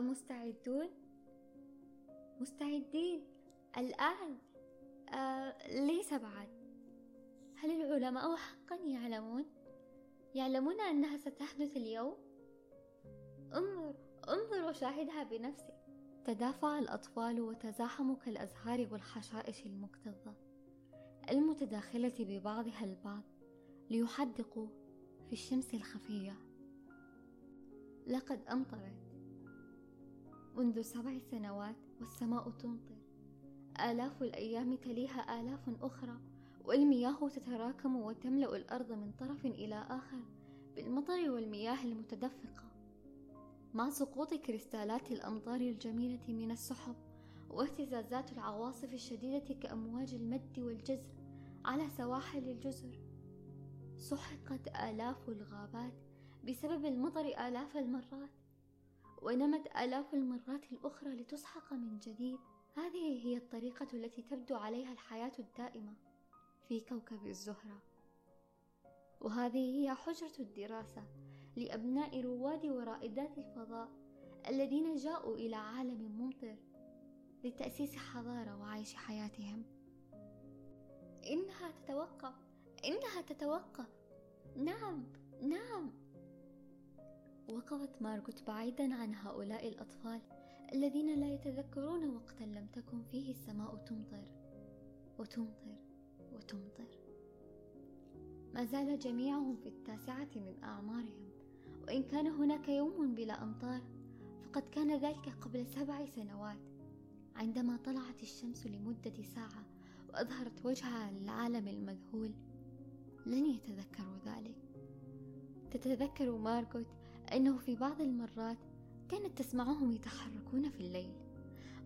مستعدون؟ مستعدين الآن آه ليس بعد هل العلماء حقا يعلمون؟ يعلمون أنها ستحدث اليوم؟ انظر انظر وشاهدها بنفسك تدافع الأطفال وتزاحموا كالأزهار والحشائش المكتظة المتداخلة ببعضها البعض ليحدقوا في الشمس الخفية لقد أمطرت منذ سبع سنوات والسماء تمطر. آلاف الأيام تليها آلاف أخرى والمياه تتراكم وتملأ الأرض من طرف إلى آخر بالمطر والمياه المتدفقة. مع سقوط كريستالات الأمطار الجميلة من السحب واهتزازات العواصف الشديدة كأمواج المد والجزر على سواحل الجزر سحقت آلاف الغابات بسبب المطر آلاف المرات. ونمت آلاف المرات الأخرى لتسحق من جديد. هذه هي الطريقة التي تبدو عليها الحياة الدائمة في كوكب الزهرة. وهذه هي حجرة الدراسة لأبناء رواد ورائدات الفضاء الذين جاءوا إلى عالم ممطر لتأسيس حضارة وعيش حياتهم. إنها تتوقف. إنها تتوقف. نعم. نعم. وقفت مارغوت بعيدا عن هؤلاء الأطفال الذين لا يتذكرون وقتا لم تكن فيه السماء تمطر وتمطر وتمطر. ما زال جميعهم في التاسعة من أعمارهم وإن كان هناك يوم بلا أمطار فقد كان ذلك قبل سبع سنوات. عندما طلعت الشمس لمدة ساعة وأظهرت وجهها للعالم المذهول لن يتذكروا ذلك. تتذكر مارغوت أنه في بعض المرات كانت تسمعهم يتحركون في الليل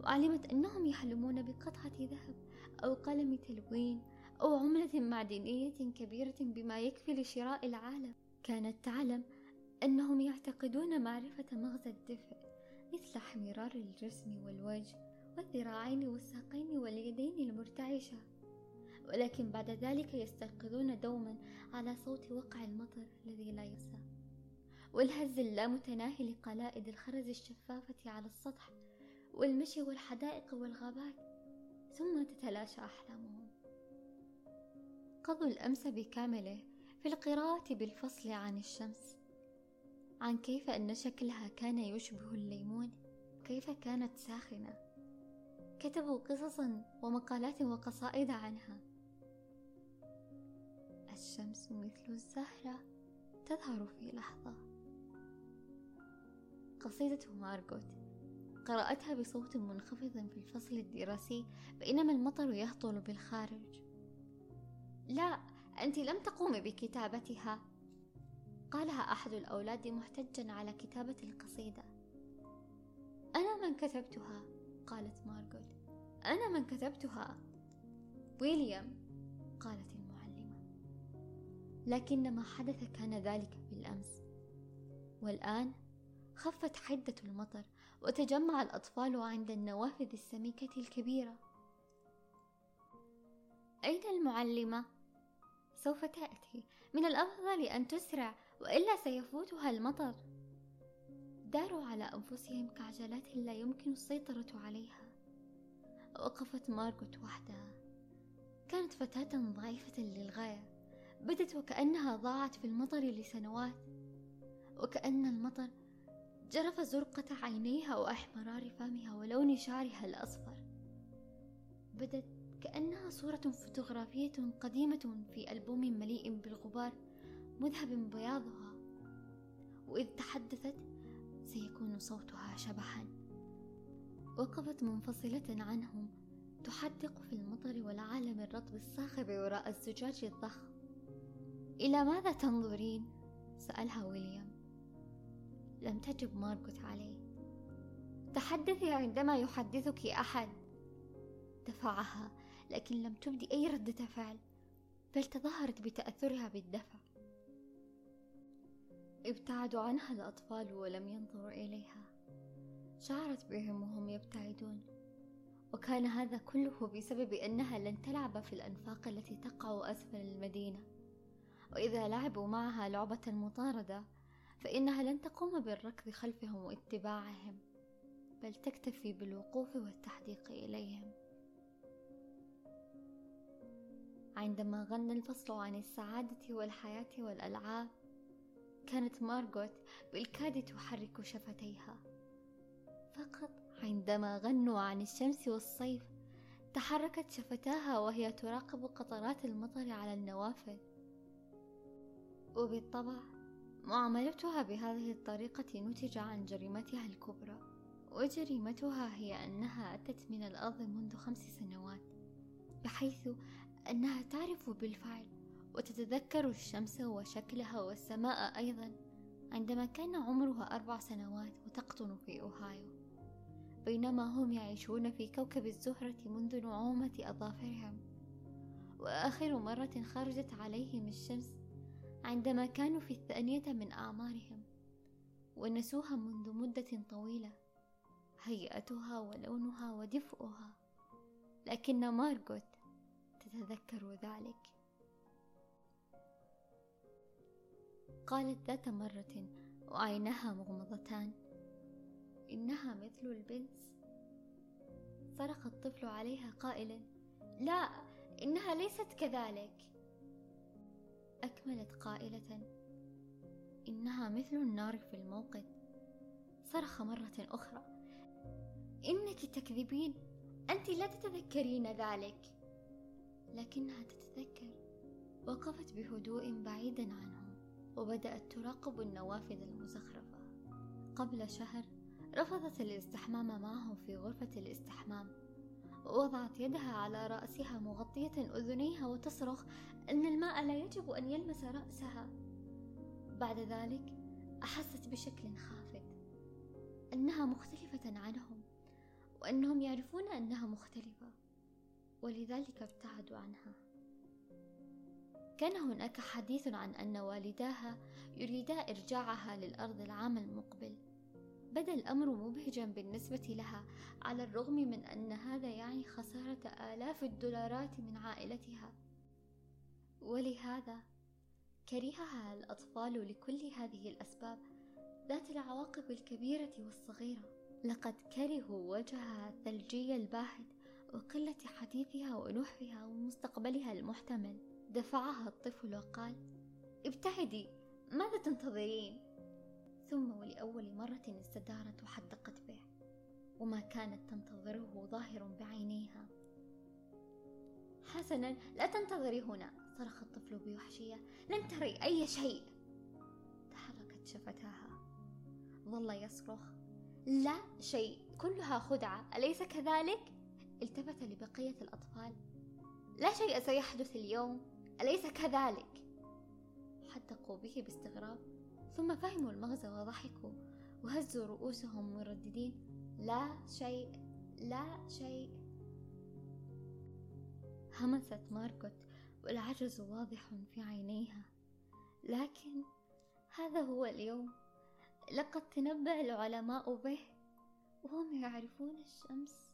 وعلمت أنهم يحلمون بقطعة ذهب أو قلم تلوين أو عملة معدنية كبيرة بما يكفي لشراء العالم. كانت تعلم أنهم يعتقدون معرفة مغزى الدفء مثل احمرار الجسم والوجه والذراعين والساقين واليدين المرتعشة ولكن بعد ذلك يستيقظون دوما على صوت وقع المطر الذي لا ينسى والهز اللامتناهي لقلائد الخرز الشفافة على السطح والمشي والحدائق والغابات ثم تتلاشى أحلامهم. قضوا الأمس بكامله في القراءة بالفصل عن الشمس عن كيف أن شكلها كان يشبه الليمون كيف كانت ساخنة. كتبوا قصصا ومقالات وقصائد عنها. الشمس مثل الزهرة تظهر في لحظة. قصيدة مارغوت. قرأتها بصوت منخفض في الفصل الدراسي بينما المطر يهطل بالخارج. لا أنت لم تقومي بكتابتها. قالها أحد الأولاد محتجا على كتابة القصيدة. أنا من كتبتها قالت مارغوت. أنا من كتبتها. ويليام قالت المعلمة. لكن ما حدث كان ذلك بالأمس. والآن خفت حدة المطر وتجمع الأطفال عند النوافذ السميكة الكبيرة. أين المعلمة؟ سوف تأتي. من الأفضل أن تسرع وإلا سيفوتها المطر. داروا على أنفسهم كعجلات لا يمكن السيطرة عليها. وقفت مارغوت وحدها. كانت فتاة ضعيفة للغاية. بدت وكأنها ضاعت في المطر لسنوات. وكأن المطر جرف زرقة عينيها وأحمرار فمها ولون شعرها الأصفر. بدت كأنها صورة فوتوغرافية قديمة في ألبوم مليء بالغبار مذهب بياضها. وإذ تحدثت سيكون صوتها شبحا. وقفت منفصلة عنهم تحدق في المطر والعالم الرطب الصاخب وراء الزجاج الضخم. إلى ماذا تنظرين؟ سألها ويليام. لم تجب مارغوت عليه. تحدثي عندما يحدثك أحد. دفعها لكن لم تبدي أي ردة فعل بل تظاهرت بتأثرها بالدفع. ابتعدوا عنها الأطفال ولم ينظروا إليها. شعرت بهم وهم يبتعدون. وكان هذا كله بسبب أنها لن تلعب في الأنفاق التي تقع أسفل المدينة. وإذا لعبوا معها لعبة المطاردة فإنها لن تقوم بالركض خلفهم واتباعهم بل تكتفي بالوقوف والتحديق إليهم. عندما غنى الفصل عن السعادة والحياة والألعاب كانت مارغوت بالكاد تحرك شفتيها. فقط عندما غنوا عن الشمس والصيف تحركت شفتاها وهي تراقب قطرات المطر على النوافذ. وبالطبع معاملتها بهذه الطريقة نتج عن جريمتها الكبرى وجريمتها هي أنها أتت من الأرض منذ خمس سنوات بحيث أنها تعرف بالفعل وتتذكر الشمس وشكلها والسماء أيضا عندما كان عمرها أربع سنوات وتقطن في أوهايو. بينما هم يعيشون في كوكب الزهرة منذ نعومة أظافرهم. وآخر مرة خرجت عليهم الشمس عندما كانوا في الثانية من أعمارهم ونسوها منذ مدة طويلة هيئتها ولونها ودفئها. لكن مارغوت تتذكر ذلك. قالت ذات مرة وعينها مغمضتان؟ إنها مثل البنس. صرخ الطفل عليها قائلا لا إنها ليست كذلك. أكملت قائلة. إنها مثل النار في الموقد. صرخ مرة أخرى. إنك تكذبين. أنت لا تتذكرين ذلك. لكنها تتذكر. وقفت بهدوء بعيدا عنهم وبدأت تراقب النوافذ المزخرفة. قبل شهر رفضت الاستحمام معهم في غرفة الاستحمام. ووضعت يدها على رأسها مغطية أذنيها وتصرخ أن الماء لا يجب أن يلمس رأسها. بعد ذلك أحست بشكل خافت أنها مختلفة عنهم وأنهم يعرفون أنها مختلفة ولذلك ابتعدوا عنها. كان هناك حديث عن أن والداها يريدا إرجاعها للأرض العام المقبل. بدا الأمر مبهجا بالنسبة لها على الرغم من أن هذا يعني خسارة آلاف الدولارات من عائلتها. ولهذا كرهها الأطفال لكل هذه الأسباب ذات العواقب الكبيرة والصغيرة. لقد كرهوا وجهها الثلجي الباهت وقلة حديثها ونحوها ومستقبلها المحتمل. دفعها الطفل وقال ابتعدي ماذا تنتظرين؟ ثم ولأول مرة استدارت وحدقت به وما كانت تنتظره ظاهر بعينيها. حسنا لا تنتظري هنا صرخ الطفل بوحشية. لن تري أي شيء. تحركت شفتاها. ظل يصرخ. لا شيء كلها خدعة. أليس كذلك؟ التفت لبقية الأطفال. لا شيء سيحدث اليوم. أليس كذلك؟ حدقوا به باستغراب. ثم فهموا المغزى وضحكوا وهزوا رؤوسهم مرددين. لا شيء لا شيء. همست ماركوت والعجز واضح في عينيها. لكن هذا هو اليوم. لقد تنبأ العلماء به وهم يعرفون الشمس.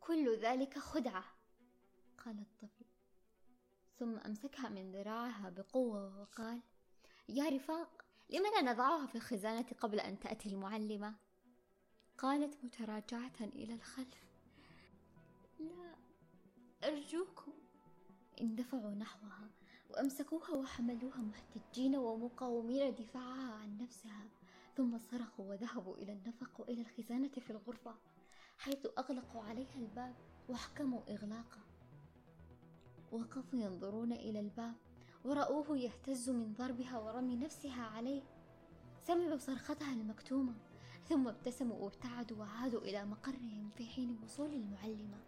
كل ذلك خدعة قال الطفل. ثم أمسكها من ذراعها بقوة وقال يا رفاق لم لا نضعها في الخزانة قبل أن تأتي المعلمة؟ قالت متراجعة إلى الخلف. لا أرجوكم اندفعوا نحوها وأمسكوها وحملوها محتجين ومقاومين دفاعها عن نفسها ثم صرخوا وذهبوا إلى النفق وإلى الخزانة في الغرفة حيث أغلقوا عليها الباب وحكموا إغلاقه. وقفوا ينظرون إلى الباب. ورأوه يهتز من ضربها ورمي نفسها عليه. سمعوا صرختها المكتومة ثم ابتسموا وابتعدوا وعادوا إلى مقرهم في حين وصول المعلمة.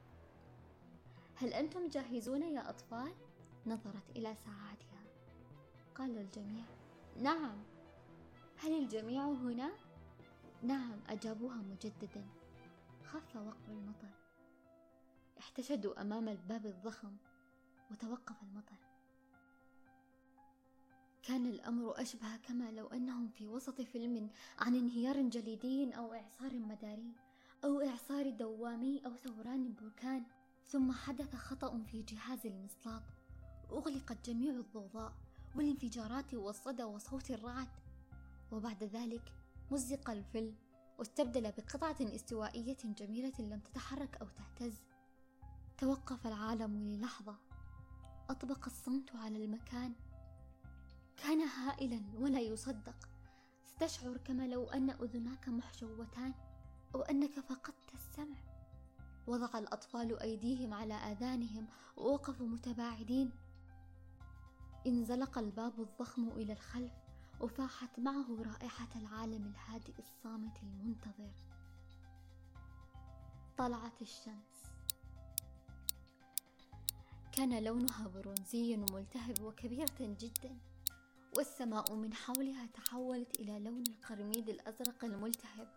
هل أنتم جاهزون يا أطفال؟ نظرت إلى ساعاتها. قال الجميع نعم. هل الجميع هنا؟ نعم أجابوها مجددا. خف وقع المطر. احتشدوا أمام الباب الضخم وتوقف المطر. كان الأمر أشبه كما لو أنهم في وسط فيلم عن انهيار جليدي أو إعصار مداري أو إعصار دوامي أو ثوران بركان ثم حدث خطأ في جهاز المصلاط أغلقت جميع الضوضاء والانفجارات والصدى وصوت الرعد. وبعد ذلك مزق الفيلم واستبدل بقطعة استوائية جميلة لم تتحرك أو تهتز. توقف العالم للحظة. أطبق الصمت على المكان. كان هائلا ولا يصدق. ستشعر كما لو أن أذناك محشوتان أو أنك فقدت السمع. وضع الأطفال أيديهم على آذانهم ووقفوا متباعدين. انزلق الباب الضخم إلى الخلف وفاحت معه رائحة العالم الهادئ الصامت المنتظر. طلعت الشمس. كان لونها برونزي ملتهب وكبيرة جدا. والسماء من حولها تحولت إلى لون القرميد الأزرق الملتهب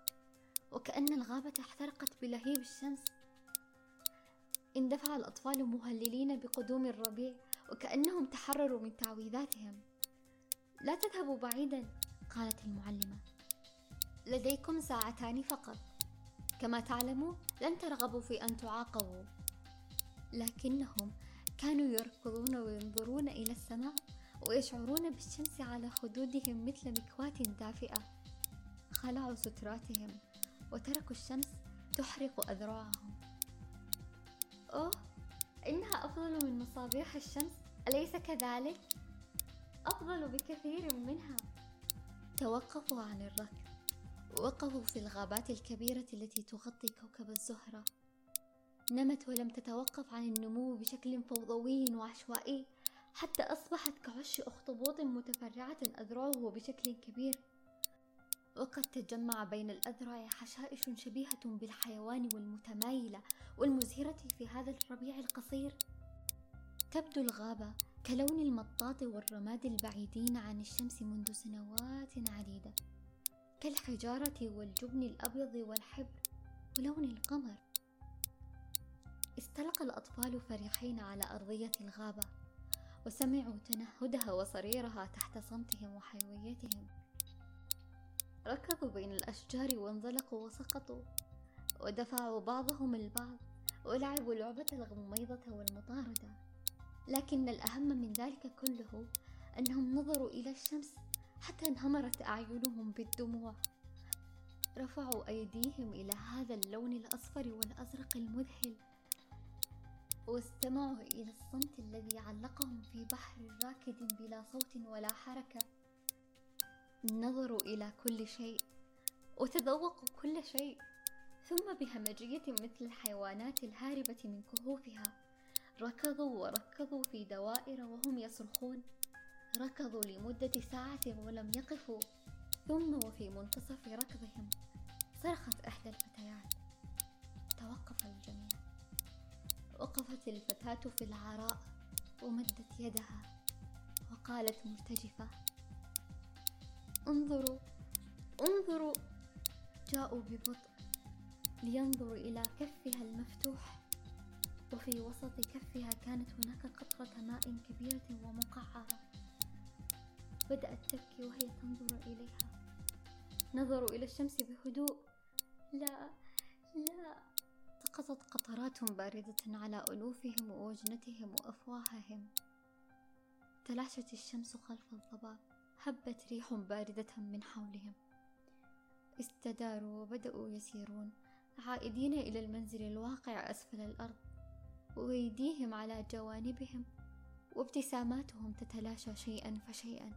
وكأن الغابة احترقت بلهيب الشمس. اندفع الأطفال مهللين بقدوم الربيع وكأنهم تحرروا من تعويذاتهم. لا تذهبوا بعيدا قالت المعلمة. لديكم ساعتان فقط. كما تعلموا لن ترغبوا في أن تعاقبوا. لكنهم كانوا يركضون وينظرون إلى السماء. ويشعرون بالشمس على خدودهم مثل مكواة دافئة. خلعوا ستراتهم وتركوا الشمس تحرق أذرعهم. أوه إنها أفضل من مصابيح الشمس. أليس كذلك؟ أفضل بكثير منها. توقفوا عن الركض. وقفوا في الغابات الكبيرة التي تغطي كوكب الزهرة. نمت ولم تتوقف عن النمو بشكل فوضوي وعشوائي. حتى أصبحت كعش أخطبوط متفرعة أذرعه بشكل كبير. وقد تجمع بين الأذرع حشائش شبيهة بالحيوان والمتمايلة والمزهرة في هذا الربيع القصير. تبدو الغابة كلون المطاط والرماد البعيدين عن الشمس منذ سنوات عديدة كالحجارة والجبن الأبيض والحبر ولون القمر. استلقى الأطفال فرحين على أرضية الغابة. وسمعوا تنهدها وصريرها تحت صمتهم وحيويتهم. ركضوا بين الأشجار وانزلقوا وسقطوا ودفعوا بعضهم البعض ولعبوا لعبة الغميضة والمطاردة. لكن الأهم من ذلك كله أنهم نظروا إلى الشمس حتى انهمرت أعينهم بالدموع. رفعوا أيديهم إلى هذا اللون الأصفر والأزرق المذهل. واستمعوا إلى الصمت الذي علقهم في بحر راكد بلا صوت ولا حركة. نظروا إلى كل شيء وتذوقوا كل شيء ثم بهمجية مثل الحيوانات الهاربة من كهوفها. ركضوا وركضوا في دوائر وهم يصرخون. ركضوا لمدة ساعة ولم يقفوا. ثم وفي منتصف ركضهم صرخت إحدى الفتيات. توقف الجميع. وقفت الفتاة في العراء ومدت يدها وقالت مرتجفة انظروا انظروا جاءوا ببطء لينظروا إلى كفها المفتوح وفي وسط كفها كانت هناك قطرة ماء كبيرة ومقعرة بدأت تبكي وهي تنظر إليها. نظروا إلى الشمس بهدوء لا لا. سقطت قطرات باردة على أنوفهم ووجنتهم وأفواههم. تلاشت الشمس خلف الضباب هبت ريح باردة من حولهم. استداروا وبدأوا يسيرون عائدين إلى المنزل الواقع أسفل الأرض وأيديهم على جوانبهم وابتساماتهم تتلاشى شيئا فشيئا.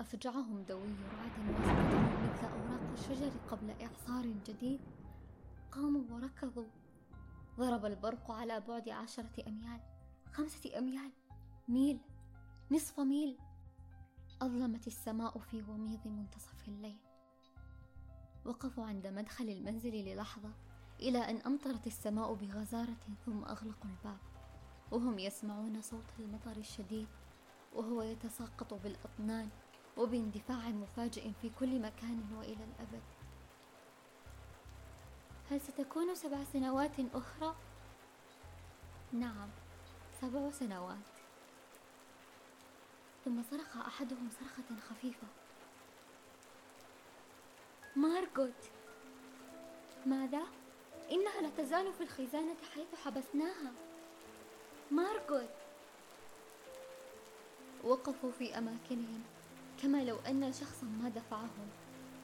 أفجعهم دوي رعد وسقطهم مثل أوراق الشجر قبل إعصار جديد. قاموا وركضوا ضرب البرق على بعد عشرة أميال خمسة أميال ميل نصف ميل. أظلمت السماء في وميض منتصف الليل. وقفوا عند مدخل المنزل للحظة إلى أن أمطرت السماء بغزارة ثم أغلقوا الباب. وهم يسمعون صوت المطر الشديد وهو يتساقط بالأطنان وباندفاع مفاجئ في كل مكان وإلى الأبد. هل ستكون سبع سنوات أخرى؟ نعم سبع سنوات. ثم صرخ أحدهم صرخة خفيفة. مارغوت! ماذا؟ إنها لا تزال في الخزانة حيث حبسناها. مارغوت! وقفوا في أماكنهم كما لو أن شخصا ما دفعهم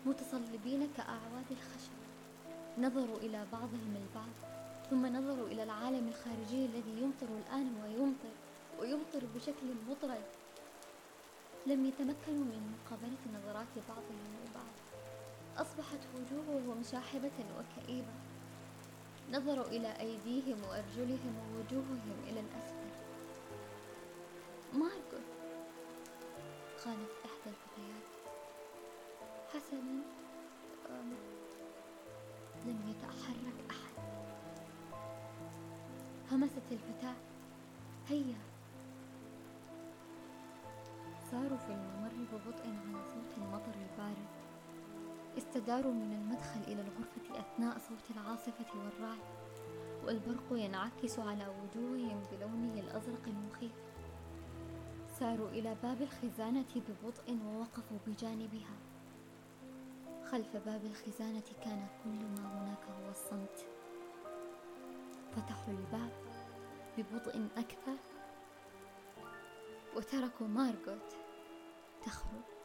متصلبين كأعواد الخشب. نظروا إلى بعضهم البعض ثم نظروا إلى العالم الخارجي الذي يمطر الآن ويمطر ويمطر بشكل مطرد لم يتمكنوا من مقابلة نظرات بعضهم البعض. أصبحت وجوههم شاحبة وكئيبة. نظروا إلى أيديهم وأرجلهم ووجوههم إلى الأسفل. مارغوت قالت إحدى الفتيات. حسنا لم يتحرك أحد. همست الفتاة. هيا. ساروا في الممر ببطء على صوت المطر البارد. استداروا من المدخل إلى الغرفة أثناء صوت العاصفة والرعد والبرق ينعكس على وجوههم بلونه الأزرق المخيف. ساروا إلى باب الخزانة ببطء ووقفوا بجانبها. خلف باب الخزانة كان كل ما هناك هو الصمت. فتحوا الباب ببطء أكثر وتركوا مارغوت تخرج.